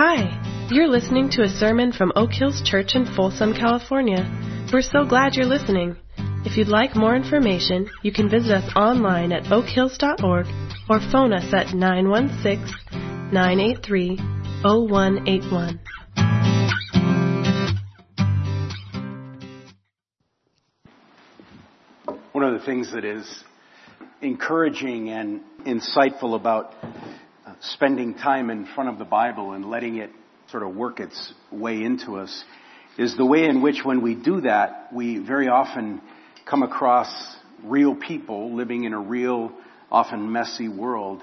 Hi, you're listening to a sermon from Oak Hills Church in Folsom, California. We're so glad you're listening. If you'd like more information, you can visit us online at oakhills.org or phone us at 916 983 0181. One of the things that is encouraging and insightful about spending time in front of the Bible and letting it sort of work its way into us is the way in which when we do that, we very often come across real people living in a real, often messy world.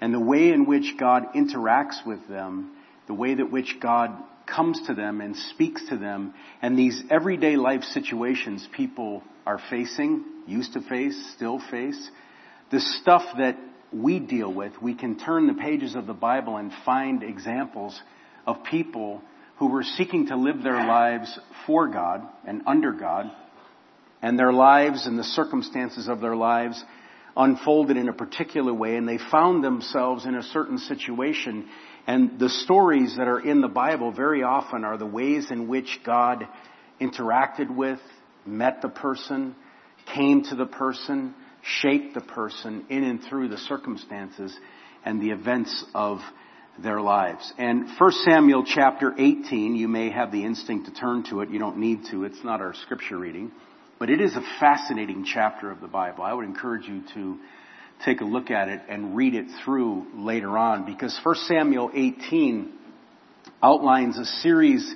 And the way in which God interacts with them, the way that which God comes to them and speaks to them, and these everyday life situations people are facing, used to face, still face, the stuff that we deal with, we can turn the pages of the Bible and find examples of people who were seeking to live their lives for God and under God, and their lives and the circumstances of their lives unfolded in a particular way, and they found themselves in a certain situation. And the stories that are in the Bible very often are the ways in which God interacted with, met the person, came to the person, shaped the person in and through the circumstances and the events of their lives. And 1 Samuel chapter 18, you may have the instinct to turn to it. You don't need to. It's not our scripture reading. But it is a fascinating chapter of the Bible. I would encourage you to take a look at it and read it through later on because 1 Samuel 18 outlines a series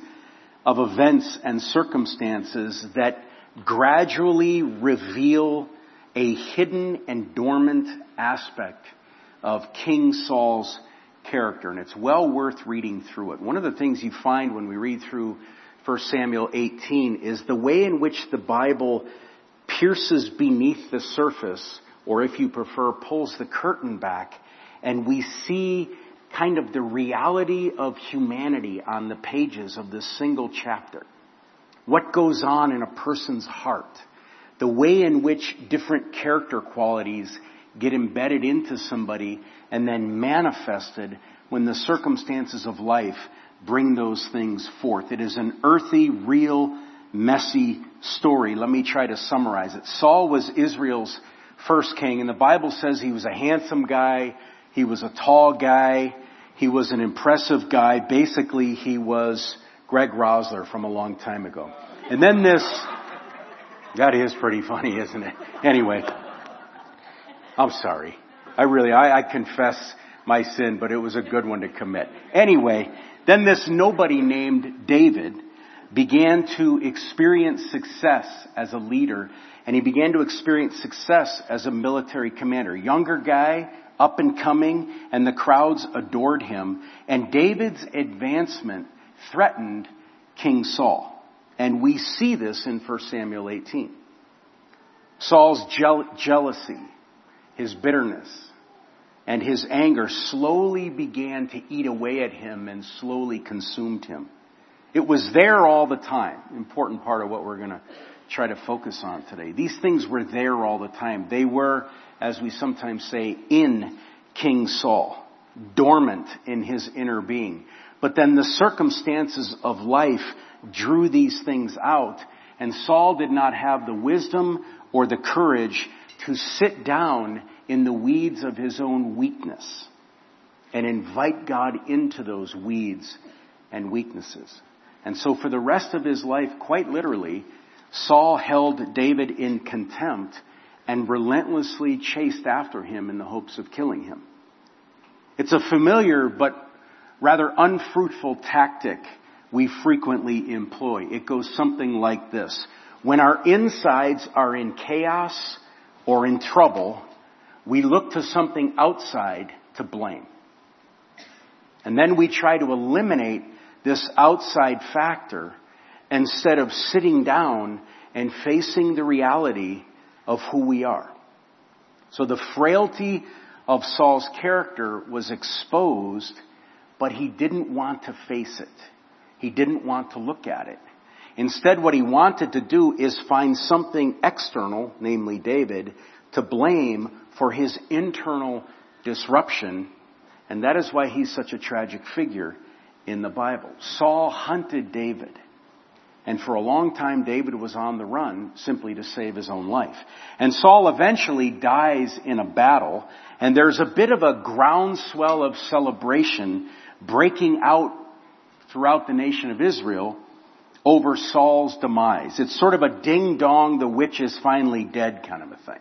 of events and circumstances that gradually reveal a hidden and dormant aspect of King Saul's character, and it's well worth reading through it. One of the things you find when we read through 1 Samuel 18 is the way in which the Bible pierces beneath the surface, or if you prefer, pulls the curtain back, and we see kind of the reality of humanity on the pages of this single chapter. What goes on in a person's heart the way in which different character qualities get embedded into somebody and then manifested when the circumstances of life bring those things forth. It is an earthy, real, messy story. Let me try to summarize it. Saul was Israel's first king, and the Bible says he was a handsome guy, he was a tall guy, he was an impressive guy. Basically, he was Greg Rosler from a long time ago. And then this that is pretty funny, isn't it? Anyway, I'm sorry. I really, I, I confess my sin, but it was a good one to commit. Anyway, then this nobody named David began to experience success as a leader, and he began to experience success as a military commander. Younger guy, up and coming, and the crowds adored him, and David's advancement threatened King Saul. And we see this in 1 Samuel 18. Saul's jealousy, his bitterness, and his anger slowly began to eat away at him and slowly consumed him. It was there all the time. Important part of what we're going to try to focus on today. These things were there all the time. They were, as we sometimes say, in King Saul, dormant in his inner being. But then the circumstances of life drew these things out, and Saul did not have the wisdom or the courage to sit down in the weeds of his own weakness and invite God into those weeds and weaknesses. And so for the rest of his life, quite literally, Saul held David in contempt and relentlessly chased after him in the hopes of killing him. It's a familiar but rather unfruitful tactic we frequently employ. It goes something like this. When our insides are in chaos or in trouble, we look to something outside to blame. And then we try to eliminate this outside factor instead of sitting down and facing the reality of who we are. So the frailty of Saul's character was exposed, but he didn't want to face it. He didn't want to look at it. Instead, what he wanted to do is find something external, namely David, to blame for his internal disruption. And that is why he's such a tragic figure in the Bible. Saul hunted David. And for a long time, David was on the run simply to save his own life. And Saul eventually dies in a battle, and there's a bit of a groundswell of celebration breaking out throughout the nation of Israel over Saul's demise. It's sort of a ding dong, the witch is finally dead kind of a thing.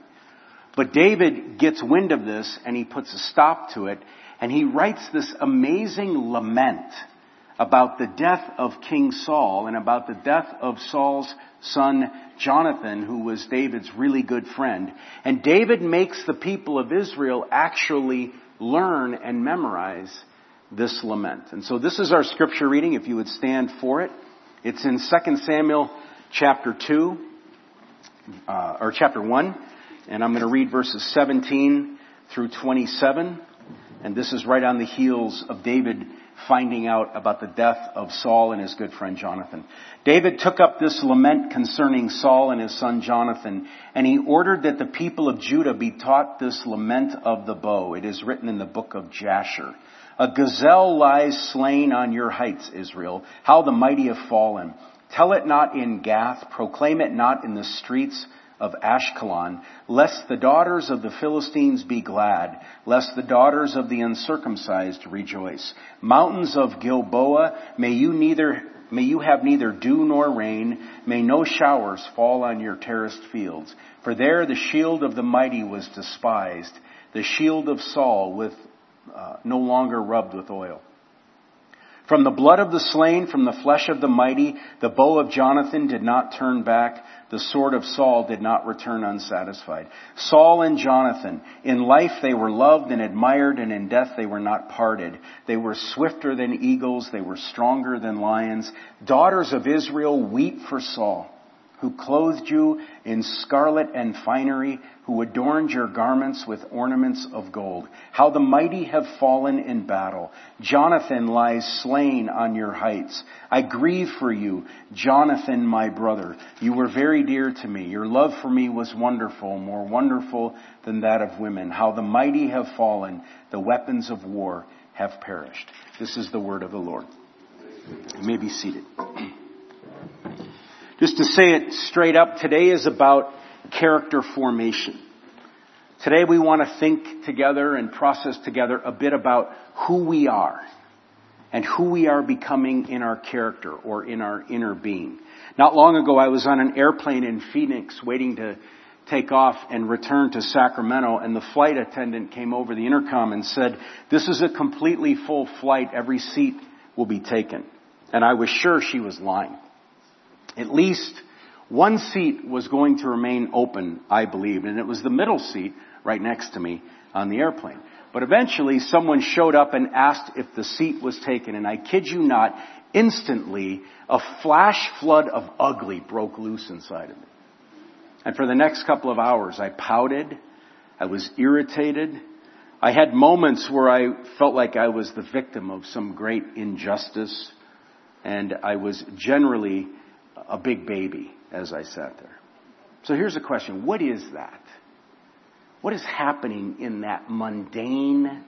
But David gets wind of this and he puts a stop to it and he writes this amazing lament about the death of King Saul and about the death of Saul's son Jonathan, who was David's really good friend. And David makes the people of Israel actually learn and memorize this lament. And so this is our scripture reading, if you would stand for it. It's in 2 Samuel chapter 2, uh, or chapter 1, and I'm going to read verses 17 through 27. And this is right on the heels of David finding out about the death of Saul and his good friend Jonathan. David took up this lament concerning Saul and his son Jonathan, and he ordered that the people of Judah be taught this lament of the bow. It is written in the book of Jasher. A gazelle lies slain on your heights, Israel. How the mighty have fallen. Tell it not in Gath, proclaim it not in the streets of Ashkelon, lest the daughters of the Philistines be glad, lest the daughters of the uncircumcised rejoice. Mountains of Gilboa, may you neither May you have neither dew nor rain. May no showers fall on your terraced fields. For there the shield of the mighty was despised, the shield of Saul with uh, no longer rubbed with oil. From the blood of the slain, from the flesh of the mighty, the bow of Jonathan did not turn back, the sword of Saul did not return unsatisfied. Saul and Jonathan, in life they were loved and admired, and in death they were not parted. They were swifter than eagles, they were stronger than lions. Daughters of Israel, weep for Saul who clothed you in scarlet and finery, who adorned your garments with ornaments of gold. How the mighty have fallen in battle. Jonathan lies slain on your heights. I grieve for you, Jonathan, my brother. You were very dear to me. Your love for me was wonderful, more wonderful than that of women. How the mighty have fallen. The weapons of war have perished. This is the word of the Lord. You may be seated. Just to say it straight up, today is about character formation. Today we want to think together and process together a bit about who we are and who we are becoming in our character or in our inner being. Not long ago I was on an airplane in Phoenix waiting to take off and return to Sacramento and the flight attendant came over the intercom and said, this is a completely full flight, every seat will be taken. And I was sure she was lying. At least one seat was going to remain open, I believed, and it was the middle seat right next to me on the airplane. But eventually someone showed up and asked if the seat was taken, and I kid you not, instantly a flash flood of ugly broke loose inside of me. And for the next couple of hours I pouted, I was irritated, I had moments where I felt like I was the victim of some great injustice, and I was generally a big baby as I sat there. So here's a question. What is that? What is happening in that mundane,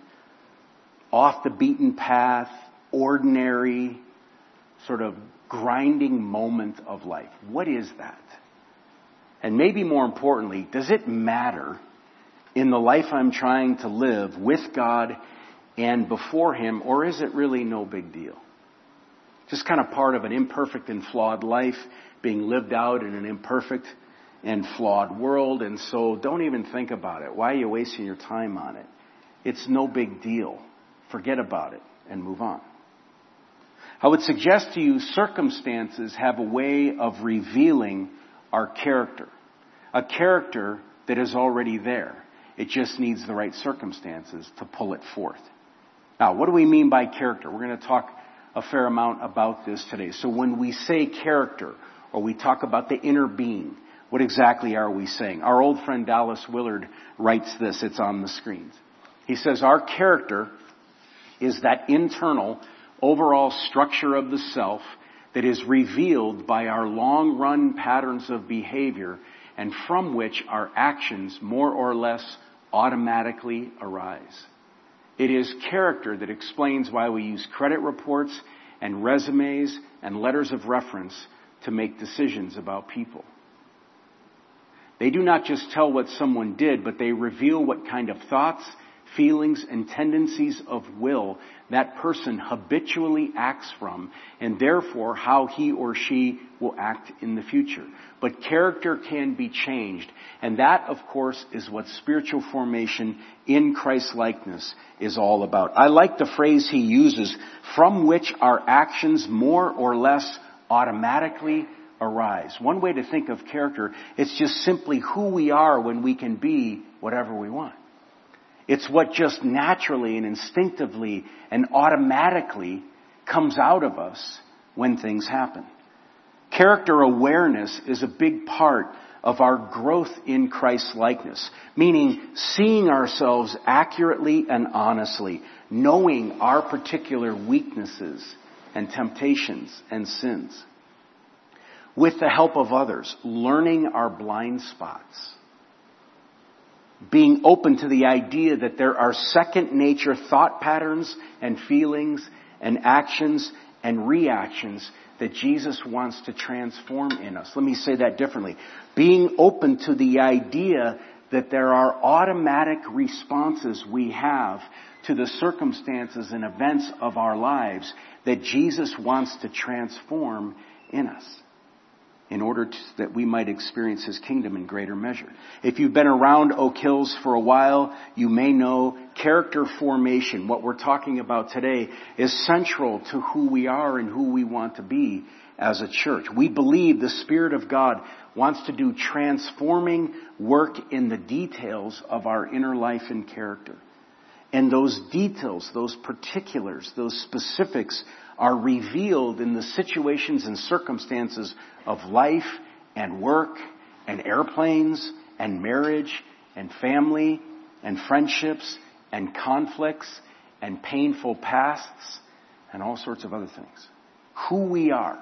off the beaten path, ordinary, sort of grinding moment of life? What is that? And maybe more importantly, does it matter in the life I'm trying to live with God and before Him, or is it really no big deal? Just kind of part of an imperfect and flawed life being lived out in an imperfect and flawed world. And so don't even think about it. Why are you wasting your time on it? It's no big deal. Forget about it and move on. I would suggest to you circumstances have a way of revealing our character. A character that is already there. It just needs the right circumstances to pull it forth. Now, what do we mean by character? We're going to talk a fair amount about this today. So when we say character, or we talk about the inner being, what exactly are we saying? Our old friend Dallas Willard writes this, it's on the screens. He says, our character is that internal, overall structure of the self that is revealed by our long run patterns of behavior and from which our actions more or less automatically arise. It is character that explains why we use credit reports and resumes and letters of reference to make decisions about people. They do not just tell what someone did, but they reveal what kind of thoughts, feelings, and tendencies of will that person habitually acts from, and therefore how he or she will act in the future. But character can be changed, and that, of course, is what spiritual formation in Christ likeness is all about. I like the phrase he uses, from which our actions more or less automatically arise. One way to think of character, it's just simply who we are when we can be whatever we want. It's what just naturally and instinctively and automatically comes out of us when things happen. Character awareness is a big part of our growth in Christ's likeness, meaning seeing ourselves accurately and honestly, knowing our particular weaknesses and temptations and sins. With the help of others, learning our blind spots being open to the idea that there are second nature thought patterns and feelings and actions and reactions that Jesus wants to transform in us. Let me say that differently. Being open to the idea that there are automatic responses we have to the circumstances and events of our lives that Jesus wants to transform in us in order to, that we might experience His kingdom in greater measure. If you've been around Oak Hills for a while, you may know character formation, what we're talking about today, is central to who we are and who we want to be as a church. We believe the Spirit of God wants to do transforming work in the details of our inner life and character. And those details, those particulars, those specifics are revealed in the situations and circumstances of life and work and airplanes and marriage and family and friendships and conflicts and painful pasts and all sorts of other things. Who we are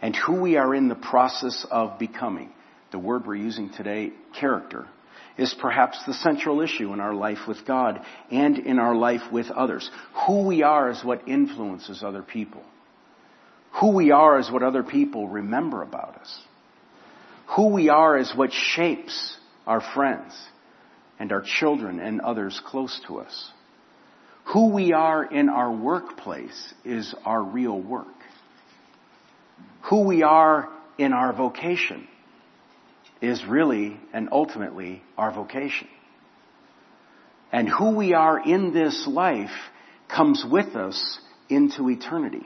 and who we are in the process of becoming. The word we're using today, character, is perhaps the central issue in our life with God and in our life with others. Who we are is what influences other people. Who we are is what other people remember about us. Who we are is what shapes our friends and our children and others close to us. Who we are in our workplace is our real work. Who we are in our vocation is really and ultimately our vocation. And who we are in this life comes with us into eternity.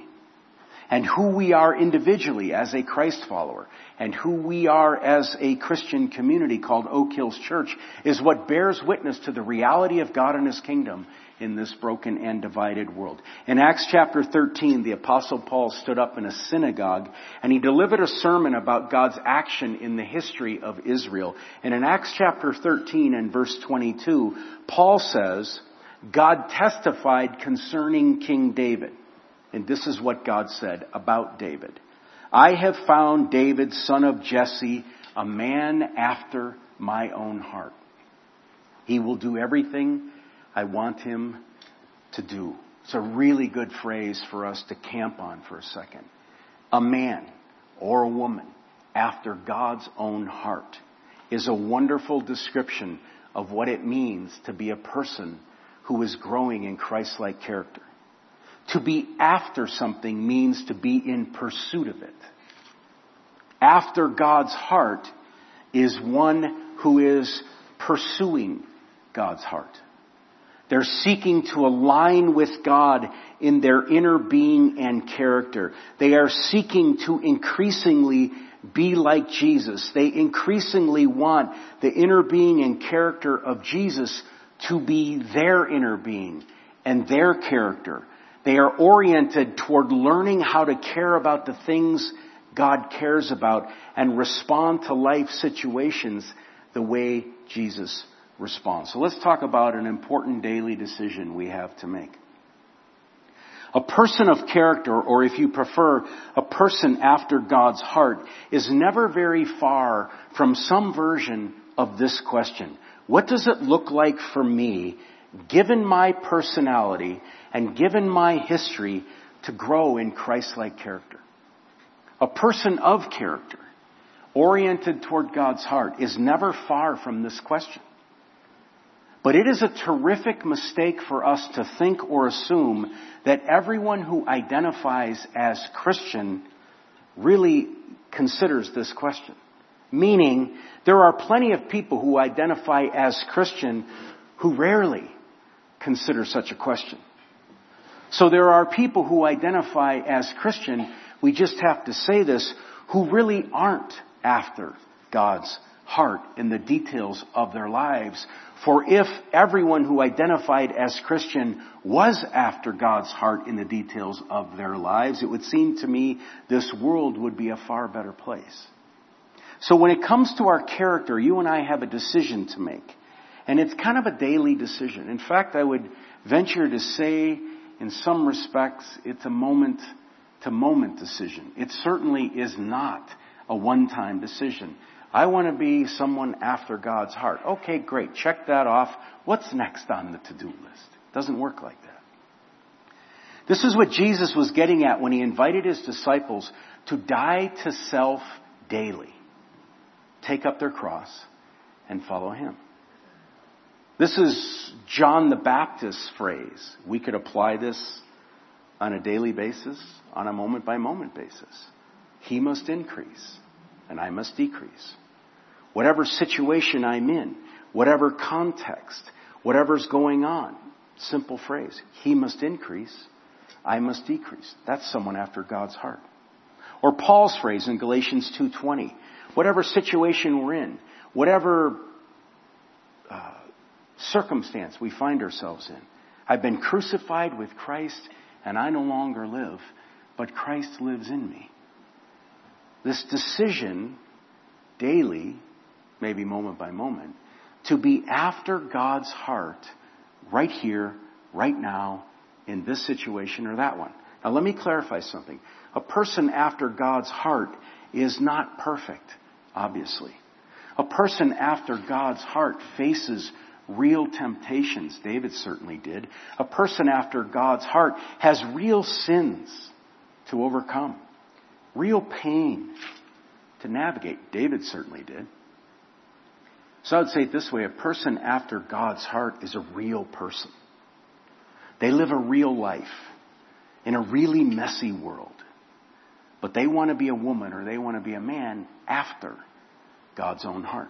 And who we are individually as a Christ follower and who we are as a Christian community called Oak Hills Church is what bears witness to the reality of God and His kingdom in this broken and divided world. In Acts chapter 13, the apostle Paul stood up in a synagogue and he delivered a sermon about God's action in the history of Israel. And in Acts chapter 13 and verse 22, Paul says, God testified concerning King David. And this is what God said about David. I have found David, son of Jesse, a man after my own heart. He will do everything I want him to do. It's a really good phrase for us to camp on for a second. A man or a woman after God's own heart is a wonderful description of what it means to be a person who is growing in Christ-like character. To be after something means to be in pursuit of it. After God's heart is one who is pursuing God's heart. They're seeking to align with God in their inner being and character. They are seeking to increasingly be like Jesus. They increasingly want the inner being and character of Jesus to be their inner being and their character. They are oriented toward learning how to care about the things God cares about and respond to life situations the way Jesus response. So let's talk about an important daily decision we have to make. A person of character, or if you prefer, a person after God's heart, is never very far from some version of this question. What does it look like for me, given my personality and given my history, to grow in Christ-like character. A person of character, oriented toward God's heart, is never far from this question. But it is a terrific mistake for us to think or assume that everyone who identifies as Christian really considers this question. Meaning, there are plenty of people who identify as Christian who rarely consider such a question. So there are people who identify as Christian, we just have to say this, who really aren't after God's heart in the details of their lives. For if everyone who identified as Christian was after God's heart in the details of their lives, it would seem to me this world would be a far better place. So when it comes to our character, you and I have a decision to make. And it's kind of a daily decision. In fact, I would venture to say, in some respects, it's a moment to moment decision. It certainly is not a one time decision. I want to be someone after God's heart. Okay, great. Check that off. What's next on the to do list? It doesn't work like that. This is what Jesus was getting at when he invited his disciples to die to self daily, take up their cross, and follow him. This is John the Baptist's phrase. We could apply this on a daily basis, on a moment by moment basis. He must increase, and I must decrease. Whatever situation I'm in, whatever context, whatever's going on, simple phrase. He must increase, I must decrease. That's someone after God's heart. Or Paul's phrase in Galatians 2:20. Whatever situation we're in, whatever uh, circumstance we find ourselves in, I've been crucified with Christ and I no longer live, but Christ lives in me. This decision daily, maybe moment by moment, to be after God's heart right here, right now, in this situation or that one. Now let me clarify something. A person after God's heart is not perfect, obviously. A person after God's heart faces real temptations. David certainly did. A person after God's heart has real sins to overcome, real pain to navigate. David certainly did. So I would say it this way a person after God's heart is a real person. They live a real life in a really messy world. But they want to be a woman or they want to be a man after God's own heart.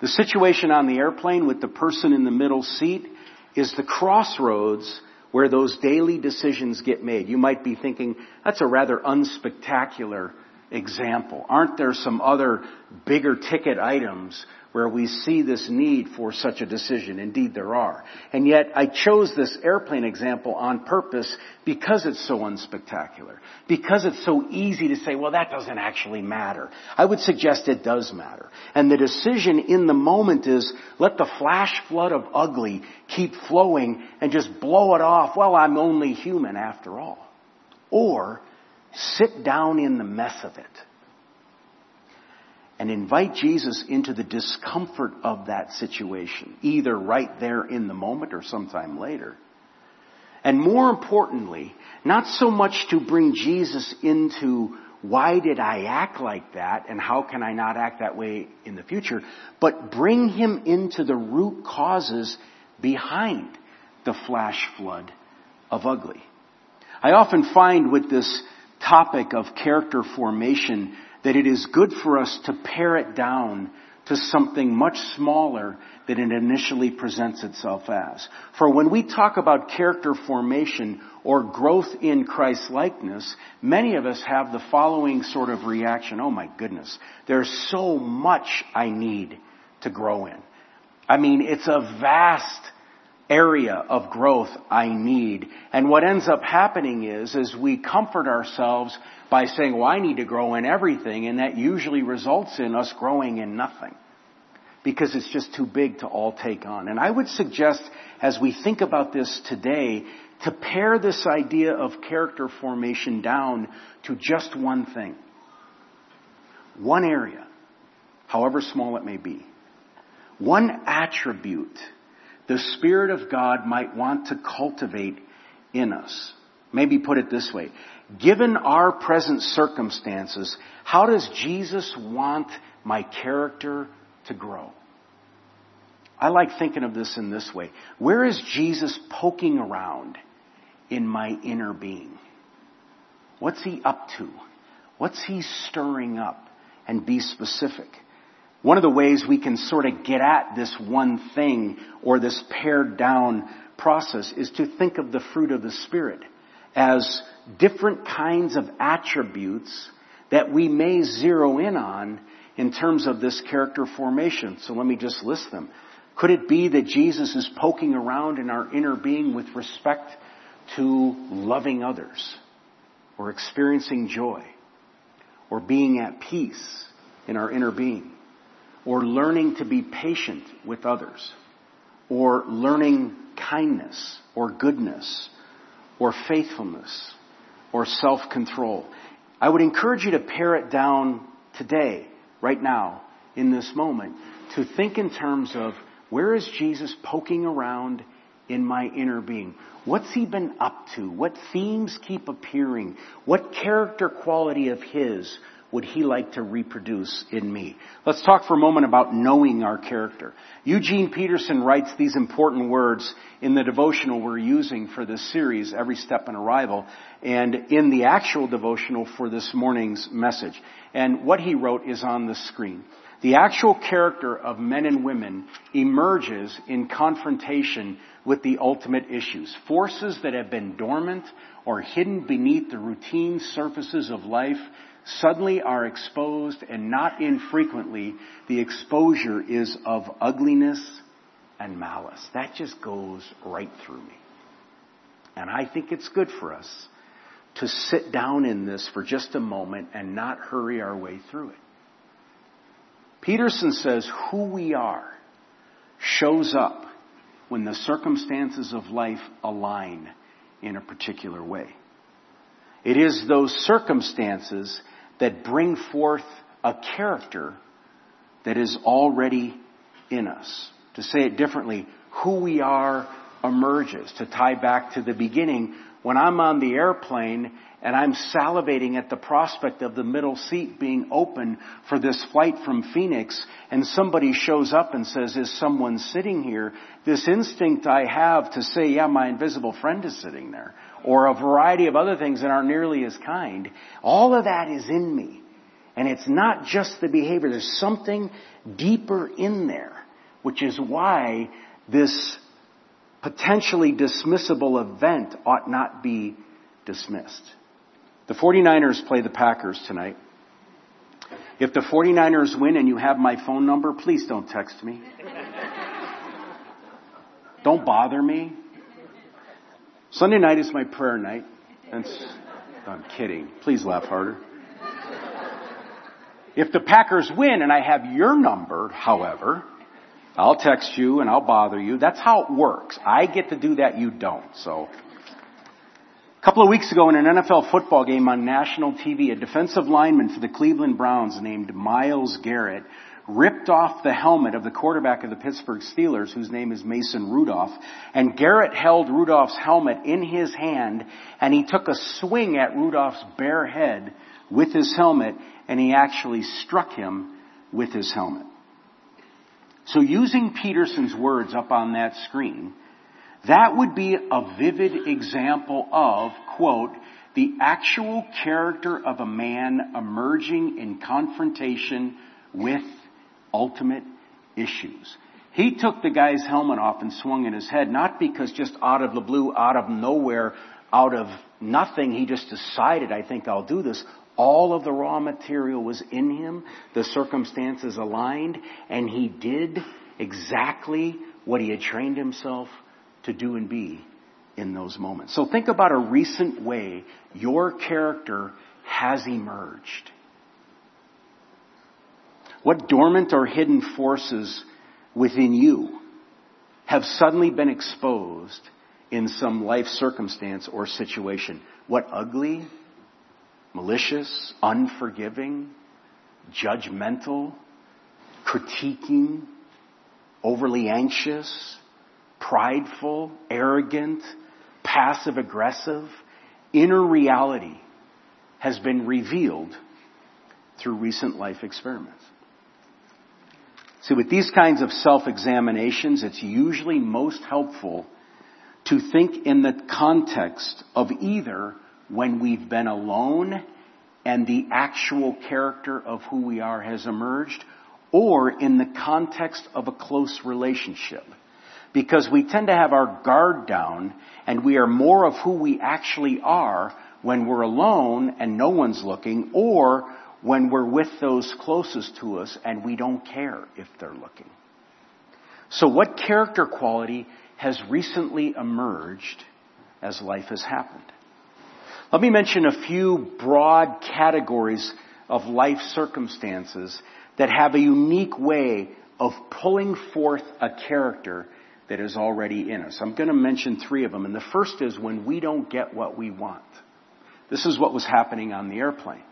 The situation on the airplane with the person in the middle seat is the crossroads where those daily decisions get made. You might be thinking, that's a rather unspectacular example. Aren't there some other bigger ticket items where we see this need for such a decision. Indeed, there are. And yet, I chose this airplane example on purpose because it's so unspectacular. Because it's so easy to say, well, that doesn't actually matter. I would suggest it does matter. And the decision in the moment is, let the flash flood of ugly keep flowing and just blow it off. Well, I'm only human after all. Or, sit down in the mess of it and invite Jesus into the discomfort of that situation, either right there in the moment or sometime later. And more importantly, not so much to bring Jesus into why did I act like that and how can I not act that way in the future, but bring him into the root causes behind the flash flood of ugly. I often find with this topic of character formation that it is good for us to pare it down to something much smaller than it initially presents itself as. For when we talk about character formation or growth in Christ likeness, many of us have the following sort of reaction. Oh my goodness, there's so much I need to grow in. I mean, it's a vast area of growth I need. And what ends up happening is, is we comfort ourselves by saying, well, I need to grow in everything, and that usually results in us growing in nothing. Because it's just too big to all take on. And I would suggest, as we think about this today, to pare this idea of character formation down to just one thing. One area, however small it may be. One attribute the Spirit of God might want to cultivate in us. Maybe put it this way. Given our present circumstances, how does Jesus want my character to grow? I like thinking of this in this way. Where is Jesus poking around in my inner being? What's he up to? What's he stirring up? And be specific. One of the ways we can sort of get at this one thing or this pared down process is to think of the fruit of the Spirit as different kinds of attributes that we may zero in on in terms of this character formation. So let me just list them. Could it be that Jesus is poking around in our inner being with respect to loving others or experiencing joy or being at peace in our inner being or learning to be patient with others or learning kindness or goodness or faithfulness or self-control. I would encourage you to pare it down today, right now, in this moment, to think in terms of where is Jesus poking around in my inner being? What's he been up to? What themes keep appearing? What character quality of his would he like to reproduce in me? Let's talk for a moment about knowing our character. Eugene Peterson writes these important words in the devotional we're using for this series, Every Step an Arrival, and in the actual devotional for this morning's message. And what he wrote is on the screen. The actual character of men and women emerges in confrontation with the ultimate issues. Forces that have been dormant or hidden beneath the routine surfaces of life suddenly are exposed and not infrequently the exposure is of ugliness and malice. That just goes right through me. And I think it's good for us to sit down in this for just a moment and not hurry our way through it. Peterson says who we are shows up when the circumstances of life align in a particular way. It is those circumstances that bring forth a character that is already in us. To say it differently, who we are emerges. To tie back to the beginning, when I'm on the airplane and I'm salivating at the prospect of the middle seat being open for this flight from Phoenix and somebody shows up and says, is someone sitting here? This instinct I have to say, yeah, my invisible friend is sitting there. Or a variety of other things that aren't nearly as kind. All of that is in me. And it's not just the behavior. There's something deeper in there, which is why this potentially dismissible event ought not be dismissed. The 49ers play the Packers tonight. If the 49ers win and you have my phone number, please don't text me. don't bother me. Sunday night is my prayer night. And I'm kidding. Please laugh harder. If the Packers win and I have your number, however, I'll text you and I'll bother you. That's how it works. I get to do that, you don't. So a couple of weeks ago in an NFL football game on national TV, a defensive lineman for the Cleveland Browns named Myles Garrett ripped off the helmet of the quarterback of the Pittsburgh Steelers, whose name is Mason Rudolph, and Garrett held Rudolph's helmet in his hand, and he took a swing at Rudolph's bare head with his helmet, and he actually struck him with his helmet. So using Peterson's words up on that screen, that would be a vivid example of, quote, the actual character of a man emerging in confrontation with ultimate issues. He took the guy's helmet off and swung at his head, not because just out of the blue, out of nowhere, out of nothing, he just decided, I think I'll do this. All of the raw material was in him, the circumstances aligned, and he did exactly what he had trained himself to do and be in those moments. So think about a recent way your character has emerged. What dormant or hidden forces within you have suddenly been exposed in some life circumstance or situation? What ugly, malicious, unforgiving, judgmental, critiquing, overly anxious, prideful, arrogant, passive aggressive, inner reality has been revealed through recent life experiments. See, with these kinds of self-examinations, it's usually most helpful to think in the context of either when we've been alone and the actual character of who we are has emerged, or in the context of a close relationship. Because we tend to have our guard down and we are more of who we actually are when we're alone and no one's looking, or when we're with those closest to us and we don't care if they're looking. So what character quality has recently emerged as life has happened? Let me mention a few broad categories of life circumstances that have a unique way of pulling forth a character that is already in us. I'm going to mention three of them. And the first is when we don't get what we want. This is what was happening on the airplane.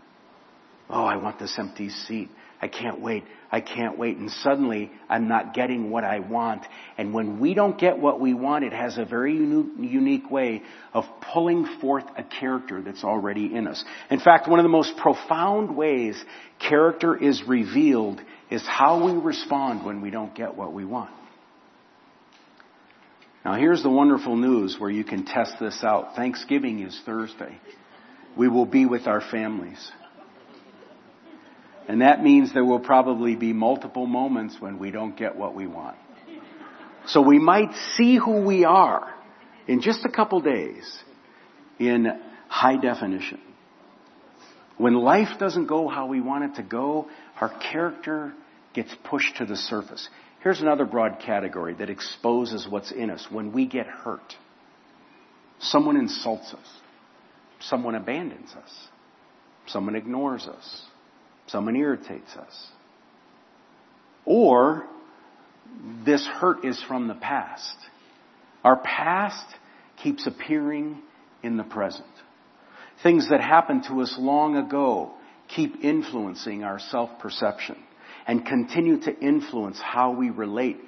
Oh, I want this empty seat. I can't wait. I can't wait. And suddenly I'm not getting what I want. And when we don't get what we want, it has a very unique way of pulling forth a character that's already in us. In fact, one of the most profound ways character is revealed is how we respond when we don't get what we want. Now here's the wonderful news where you can test this out. Thanksgiving is Thursday. We will be with our families. And that means there will probably be multiple moments when we don't get what we want. So we might see who we are in just a couple days in high definition. When life doesn't go how we want it to go, our character gets pushed to the surface. Here's another broad category that exposes what's in us. When we get hurt, someone insults us, someone abandons us, someone ignores us, Someone irritates us. Or this hurt is from the past. Our past keeps appearing in the present. Things that happened to us long ago keep influencing our self-perception and continue to influence how we relate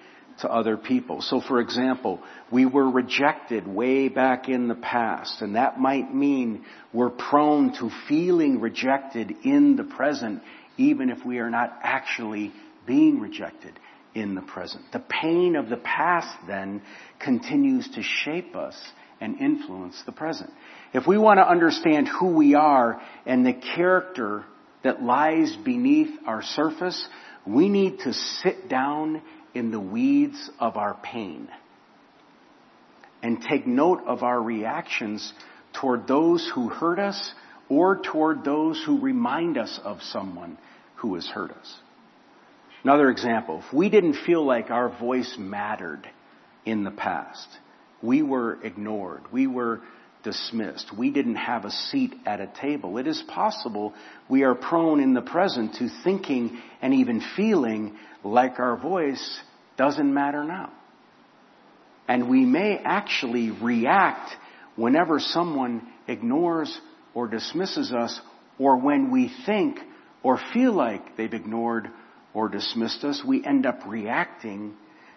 to other people. So for example, we were rejected way back in the past, and that might mean we're prone to feeling rejected in the present, even if we are not actually being rejected in the present. The pain of the past then continues to shape us and influence the present. If we want to understand who we are and the character that lies beneath our surface, we need to sit down in the weeds of our pain and take note of our reactions toward those who hurt us or toward those who remind us of someone who has hurt us. Another example, if we didn't feel like our voice mattered in the past, we were ignored, we were dismissed, we didn't have a seat at a table, it is possible we are prone in the present to thinking and even feeling like our voice doesn't matter now. And we may actually react whenever someone ignores or dismisses us or when we think or feel like they've ignored or dismissed us, we end up reacting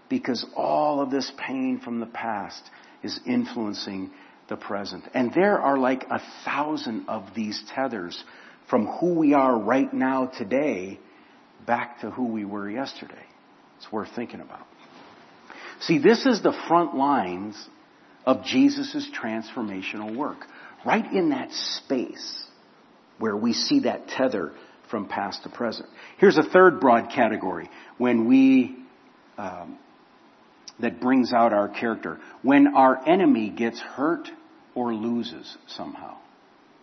because all of this pain from the past is influencing the present. And there are like a thousand of these tethers from who we are right now today back to who we were yesterday. It's worth thinking about. See, this is the front lines of Jesus' transformational work. Right in that space where we see that tether from past to present. Here's a third broad category when we, um, that brings out our character. When our enemy gets hurt or loses somehow.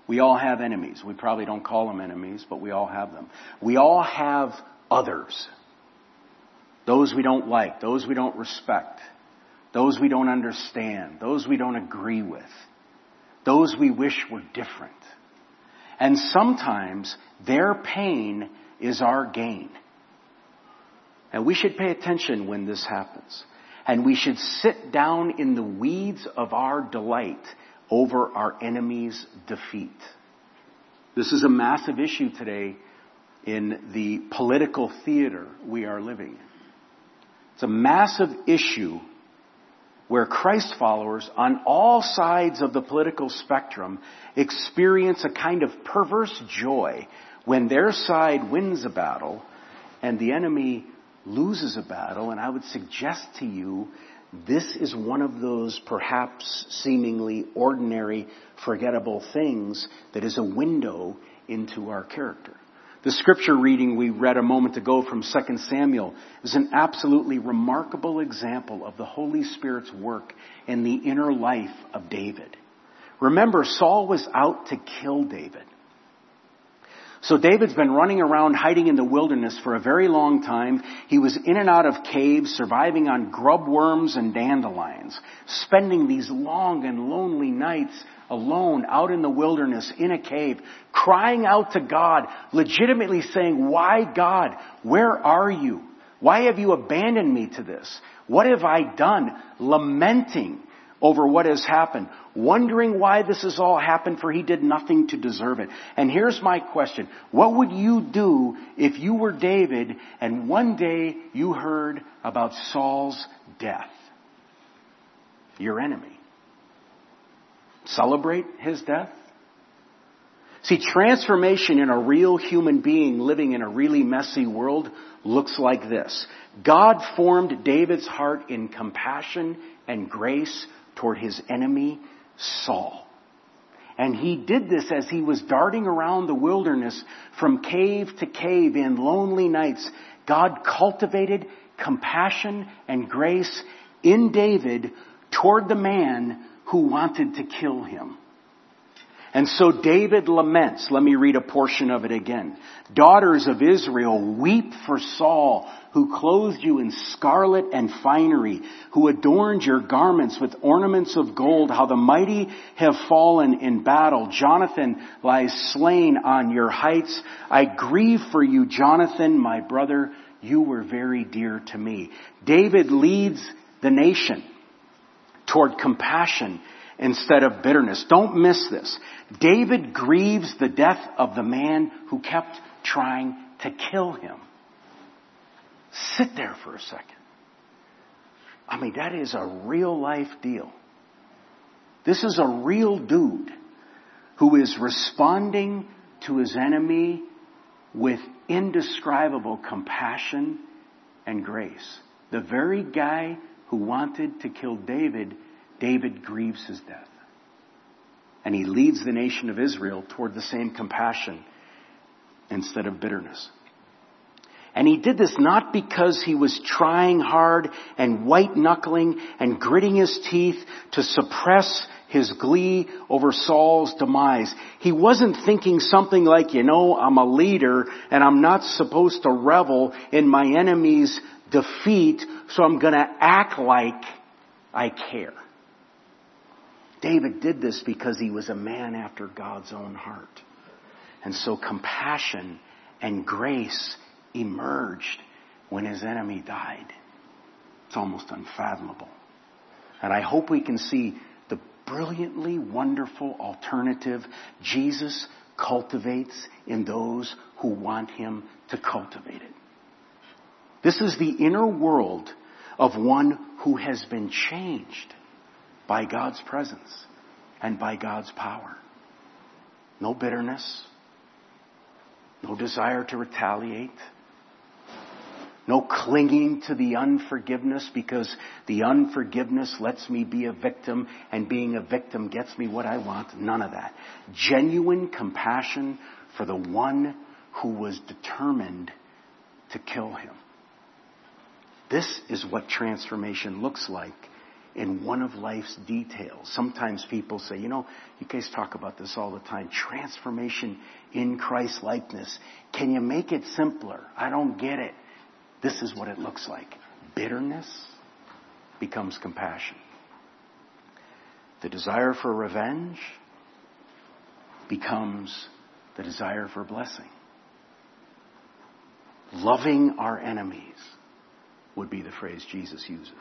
We all have enemies. We probably don't call them enemies, but we all have them. We all have others those we don't like, those we don't respect, those we don't understand, those we don't agree with, those we wish were different. And sometimes their pain is our gain. And we should pay attention when this happens. And we should sit down in the weeds of our delight over our enemy's defeat. This is a massive issue today in the political theater we are living in. It's a massive issue where Christ followers on all sides of the political spectrum experience a kind of perverse joy when their side wins a battle and the enemy loses a battle. And I would suggest to you this is one of those perhaps seemingly ordinary, forgettable things that is a window into our character. The scripture reading we read a moment ago from 2 Samuel is an absolutely remarkable example of the Holy Spirit's work in the inner life of David. Remember, Saul was out to kill David. So David's been running around hiding in the wilderness for a very long time. He was in and out of caves, surviving on grub worms and dandelions, spending these long and lonely nights alone out in the wilderness in a cave, crying out to God, legitimately saying, why God? Where are you? Why have you abandoned me to this? What have I done? Lamenting over what has happened, wondering why this has all happened for he did nothing to deserve it. And here's my question. What would you do if you were David and one day you heard about Saul's death? Your enemy. Celebrate his death? See, transformation in a real human being living in a really messy world looks like this. God formed David's heart in compassion and grace toward his enemy, Saul. And he did this as he was darting around the wilderness from cave to cave in lonely nights. God cultivated compassion and grace in David toward the man who wanted to kill him. And so David laments. Let me read a portion of it again. Daughters of Israel, weep for Saul, who clothed you in scarlet and finery, who adorned your garments with ornaments of gold, how the mighty have fallen in battle. Jonathan lies slain on your heights. I grieve for you, Jonathan, my brother. You were very dear to me. David leads the nation toward compassion instead of bitterness. Don't miss this. David grieves the death of the man who kept trying to kill him. Sit there for a second. I mean, that is a real life deal. This is a real dude who is responding to his enemy with indescribable compassion and grace. The very guy who wanted to kill David, David grieves his death. And he leads the nation of Israel toward the same compassion instead of bitterness. And he did this not because he was trying hard and white knuckling and gritting his teeth to suppress his glee over Saul's demise. He wasn't thinking something like, you know, I'm a leader and I'm not supposed to revel in my enemy's defeat, so I'm gonna act like I care. David did this because he was a man after God's own heart. And so compassion and grace emerged when his enemy died. It's almost unfathomable. And I hope we can see the brilliantly wonderful alternative Jesus cultivates in those who want him to cultivate it. This is the inner world of one who has been changed by God's presence and by God's power. No bitterness, no desire to retaliate, no clinging to the unforgiveness because the unforgiveness lets me be a victim and being a victim gets me what I want. None of that. Genuine compassion for the one who was determined to kill him. This is what transformation looks like in one of life's details. Sometimes people say, you know, you guys talk about this all the time. Transformation in Christ likeness. Can you make it simpler? I don't get it. This is what it looks like. Bitterness becomes compassion. The desire for revenge becomes the desire for blessing. Loving our enemies would be the phrase Jesus uses.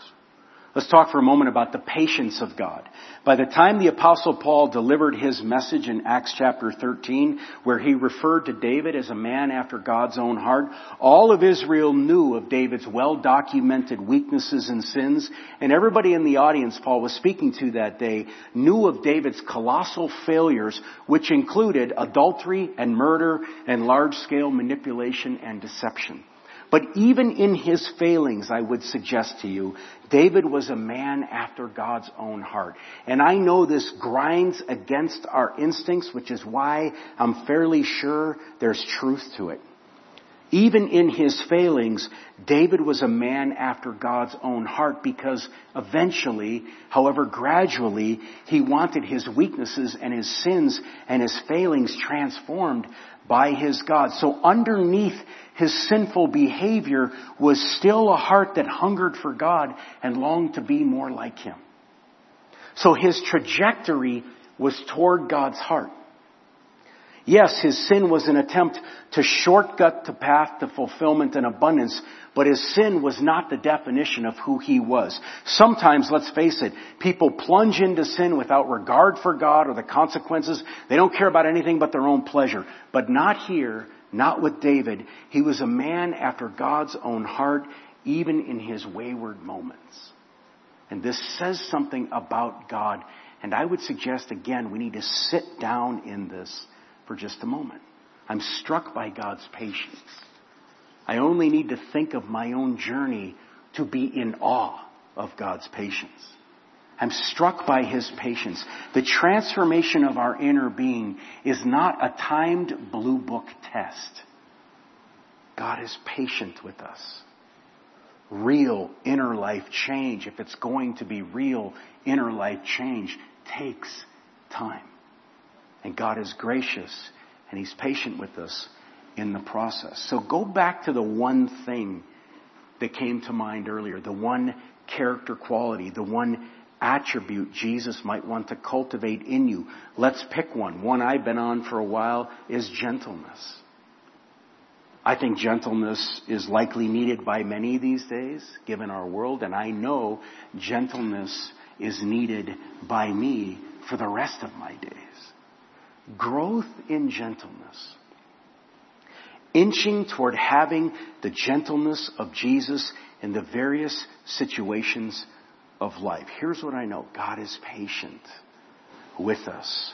Let's talk for a moment about the patience of God. By the time the apostle Paul delivered his message in Acts chapter 13, where he referred to David as a man after God's own heart, all of Israel knew of David's well-documented weaknesses and sins, and everybody in the audience Paul was speaking to that day knew of David's colossal failures, which included adultery and murder and large-scale manipulation and deception. But even in his failings, I would suggest to you, David was a man after God's own heart. And I know this grinds against our instincts, which is why I'm fairly sure there's truth to it. Even in his failings, David was a man after God's own heart because eventually, however gradually, he wanted his weaknesses and his sins and his failings transformed by his God. So underneath his sinful behavior was still a heart that hungered for God and longed to be more like him. So his trajectory was toward God's heart. Yes, his sin was an attempt to shortcut the path to fulfillment and abundance, but his sin was not the definition of who he was. Sometimes, let's face it, people plunge into sin without regard for God or the consequences. They don't care about anything but their own pleasure. But not here, not with David. He was a man after God's own heart, even in his wayward moments. And this says something about God. And I would suggest again, we need to sit down in this for just a moment. I'm struck by God's patience. I only need to think of my own journey to be in awe of God's patience. I'm struck by His patience. The transformation of our inner being is not a timed blue book test. God is patient with us. Real inner life change, if it's going to be real inner life change, takes time. And God is gracious and He's patient with us in the process. So go back to the one thing that came to mind earlier, the one character quality, the one attribute Jesus might want to cultivate in you. Let's pick one. One I've been on for a while is gentleness. I think gentleness is likely needed by many these days, given our world, and I know gentleness is needed by me for the rest of my days growth in gentleness. Inching toward having the gentleness of Jesus in the various situations of life. Here's what I know. God is patient with us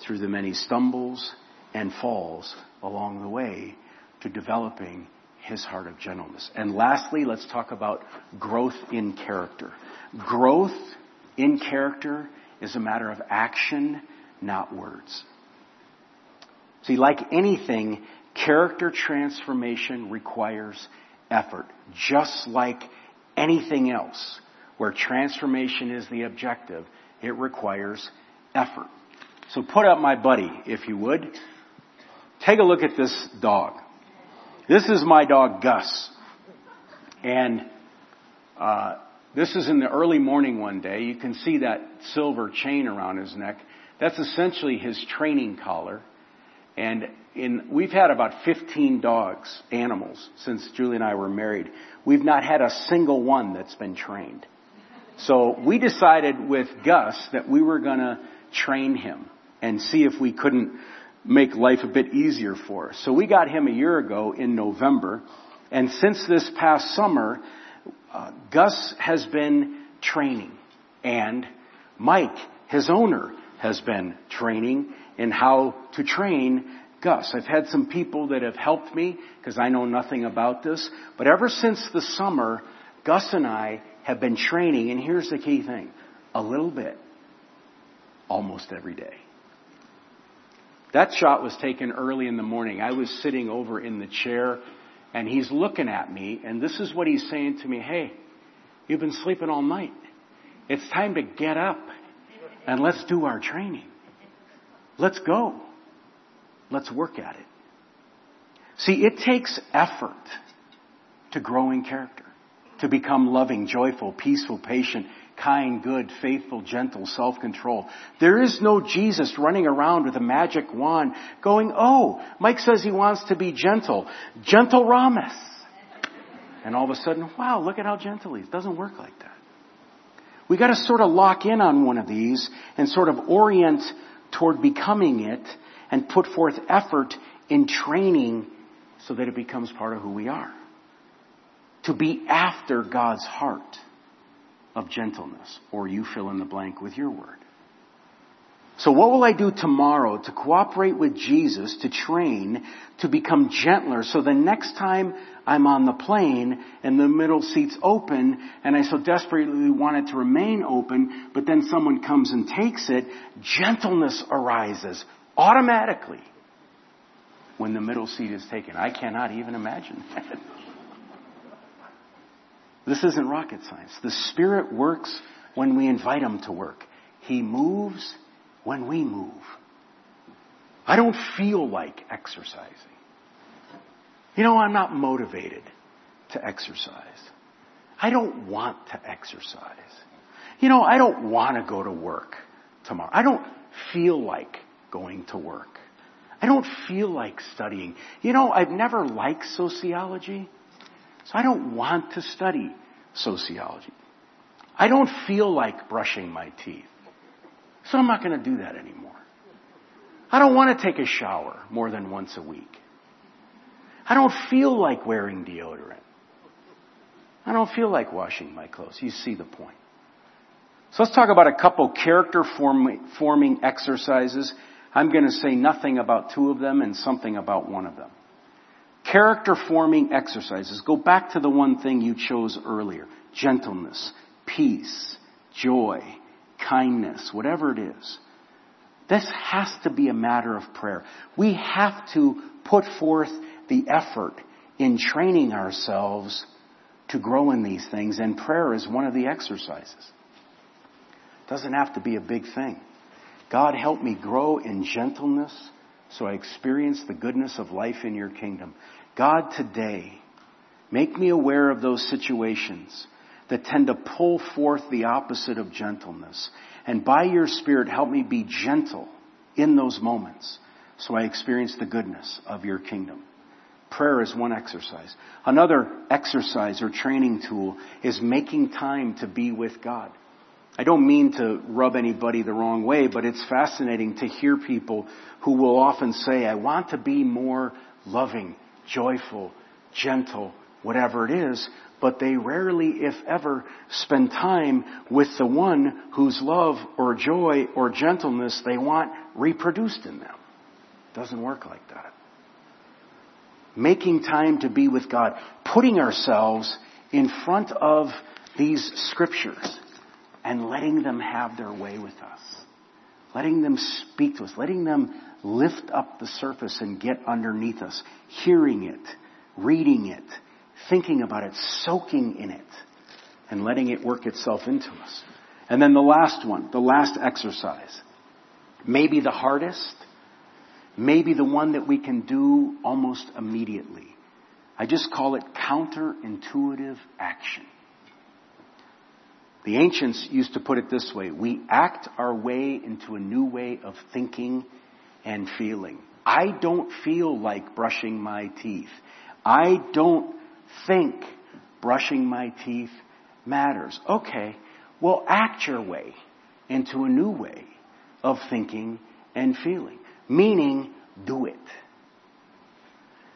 through the many stumbles and falls along the way to developing his heart of gentleness. And lastly, let's talk about growth in character. Growth in character is a matter of action, not words. See, like anything, character transformation requires effort, just like anything else. Where transformation is the objective, it requires effort. So put up my buddy, if you would. Take a look at this dog. This is my dog Gus. And uh, this is in the early morning one day. You can see that silver chain around his neck. That's essentially his training collar. And in, we've had about 15 dogs, animals, since Julie and I were married. We've not had a single one that's been trained. So we decided with Gus that we were gonna train him and see if we couldn't make life a bit easier for us. So we got him a year ago in November, and since this past summer, uh, Gus has been training, and Mike, his owner, has been training in how to train Gus. I've had some people that have helped me because I know nothing about this, but ever since the summer, Gus and I have been training, and here's the key thing a little bit, almost every day. That shot was taken early in the morning. I was sitting over in the chair, and he's looking at me, and this is what he's saying to me Hey, you've been sleeping all night. It's time to get up and let's do our training. Let's go. Let's work at it. See, it takes effort to grow in character, to become loving, joyful, peaceful, patient, kind, good, faithful, gentle, self-control. There is no Jesus running around with a magic wand going, oh, Mike says he wants to be gentle. Gentle Ramus. And all of a sudden, wow, look at how gentle he is. Doesn't work like that. We gotta sort of lock in on one of these and sort of orient toward becoming it and put forth effort in training so that it becomes part of who we are. To be after God's heart of gentleness, or you fill in the blank with your word. So what will I do tomorrow to cooperate with Jesus to train to become gentler so the next time I'm on the plane and the middle seat's open and I so desperately want it to remain open, but then someone comes and takes it, gentleness arises automatically when the middle seat is taken. I cannot even imagine that. This isn't rocket science. The Spirit works when we invite Him to work. He moves when we move. I don't feel like exercising. You know, I'm not motivated to exercise. I don't want to exercise. You know, I don't want to go to work tomorrow. I don't feel like going to work. I don't feel like studying. You know, I've never liked sociology, so I don't want to study sociology. I don't feel like brushing my teeth. So I'm not going to do that anymore. I don't want to take a shower more than once a week. I don't feel like wearing deodorant. I don't feel like washing my clothes. You see the point. So let's talk about a couple character forming exercises. I'm going to say nothing about two of them and something about one of them. Character forming exercises. Go back to the one thing you chose earlier. Gentleness, peace, joy, kindness, whatever it is. This has to be a matter of prayer. We have to put forth the effort in training ourselves to grow in these things, and prayer is one of the exercises. Doesn't have to be a big thing. God help me grow in gentleness so I experience the goodness of life in your kingdom. God today, make me aware of those situations that tend to pull forth the opposite of gentleness. And by your Spirit, help me be gentle in those moments so I experience the goodness of your kingdom. Prayer is one exercise. Another exercise or training tool is making time to be with God. I don't mean to rub anybody the wrong way, but it's fascinating to hear people who will often say, I want to be more loving, joyful, gentle, whatever it is, but they rarely, if ever, spend time with the one whose love or joy or gentleness they want reproduced in them. It Doesn't work like that. Making time to be with God, putting ourselves in front of these scriptures and letting them have their way with us. Letting them speak to us, letting them lift up the surface and get underneath us, hearing it, reading it, thinking about it, soaking in it, and letting it work itself into us. And then the last one, the last exercise, maybe the hardest, maybe the one that we can do almost immediately. I just call it counterintuitive action. The ancients used to put it this way we act our way into a new way of thinking and feeling. I don't feel like brushing my teeth. I don't think brushing my teeth matters. Okay, well, act your way into a new way of thinking and feeling. Meaning, do it.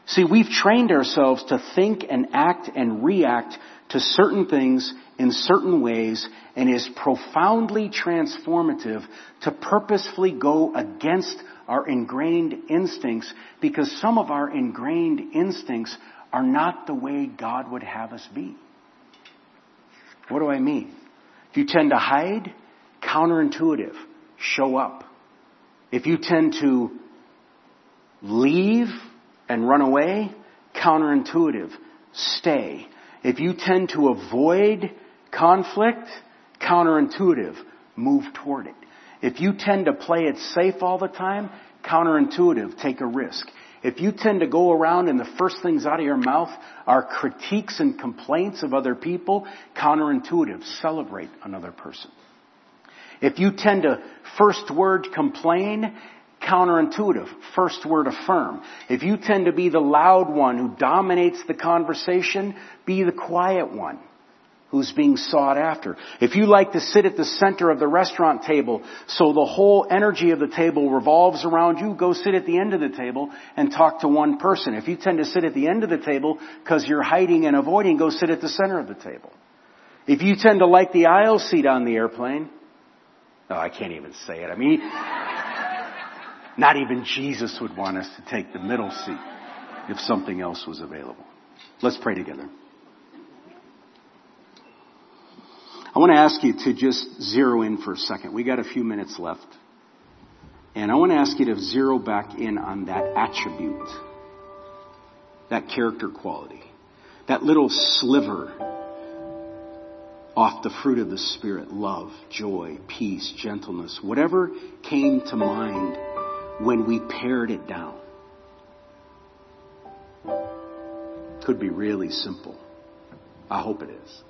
See, we've trained ourselves to think and act and react to certain things in certain ways and is profoundly transformative to purposefully go against our ingrained instincts because some of our ingrained instincts are not the way God would have us be. What do I mean? If you tend to hide, counterintuitive, show up. If you tend to leave and run away, counterintuitive, stay. If you tend to avoid conflict, counterintuitive, move toward it. If you tend to play it safe all the time, counterintuitive, take a risk. If you tend to go around and the first things out of your mouth are critiques and complaints of other people, counterintuitive, celebrate another person. If you tend to first word complain, counterintuitive, first word affirm. If you tend to be the loud one who dominates the conversation, be the quiet one. who's being sought after. If you like to sit at the center of the restaurant table so the whole energy of the table revolves around you, go sit at the end of the table and talk to one person. If you tend to sit at the end of the table because you're hiding and avoiding, go sit at the center of the table. If you tend to like the aisle seat on the airplane, oh, I can't even say it. I mean, not even Jesus would want us to take the middle seat if something else was available. Let's pray together. I want to ask you to just zero in for a second. We got a few minutes left. And I want to ask you to zero back in on that attribute, that character quality, that little sliver off the fruit of the Spirit love, joy, peace, gentleness, whatever came to mind when we pared it down. Could be really simple. I hope it is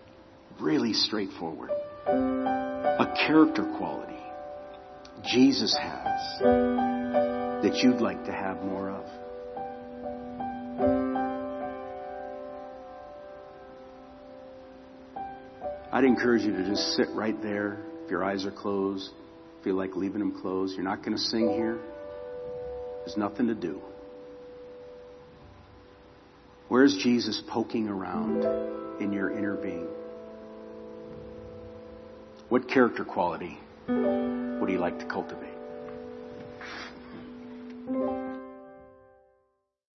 really straightforward. A character quality Jesus has that you'd like to have more of. I'd encourage you to just sit right there. If your eyes are closed, feel like leaving them closed. You're not going to sing here. There's nothing to do. Where's Jesus poking around in your inner being? What character quality would he like to cultivate?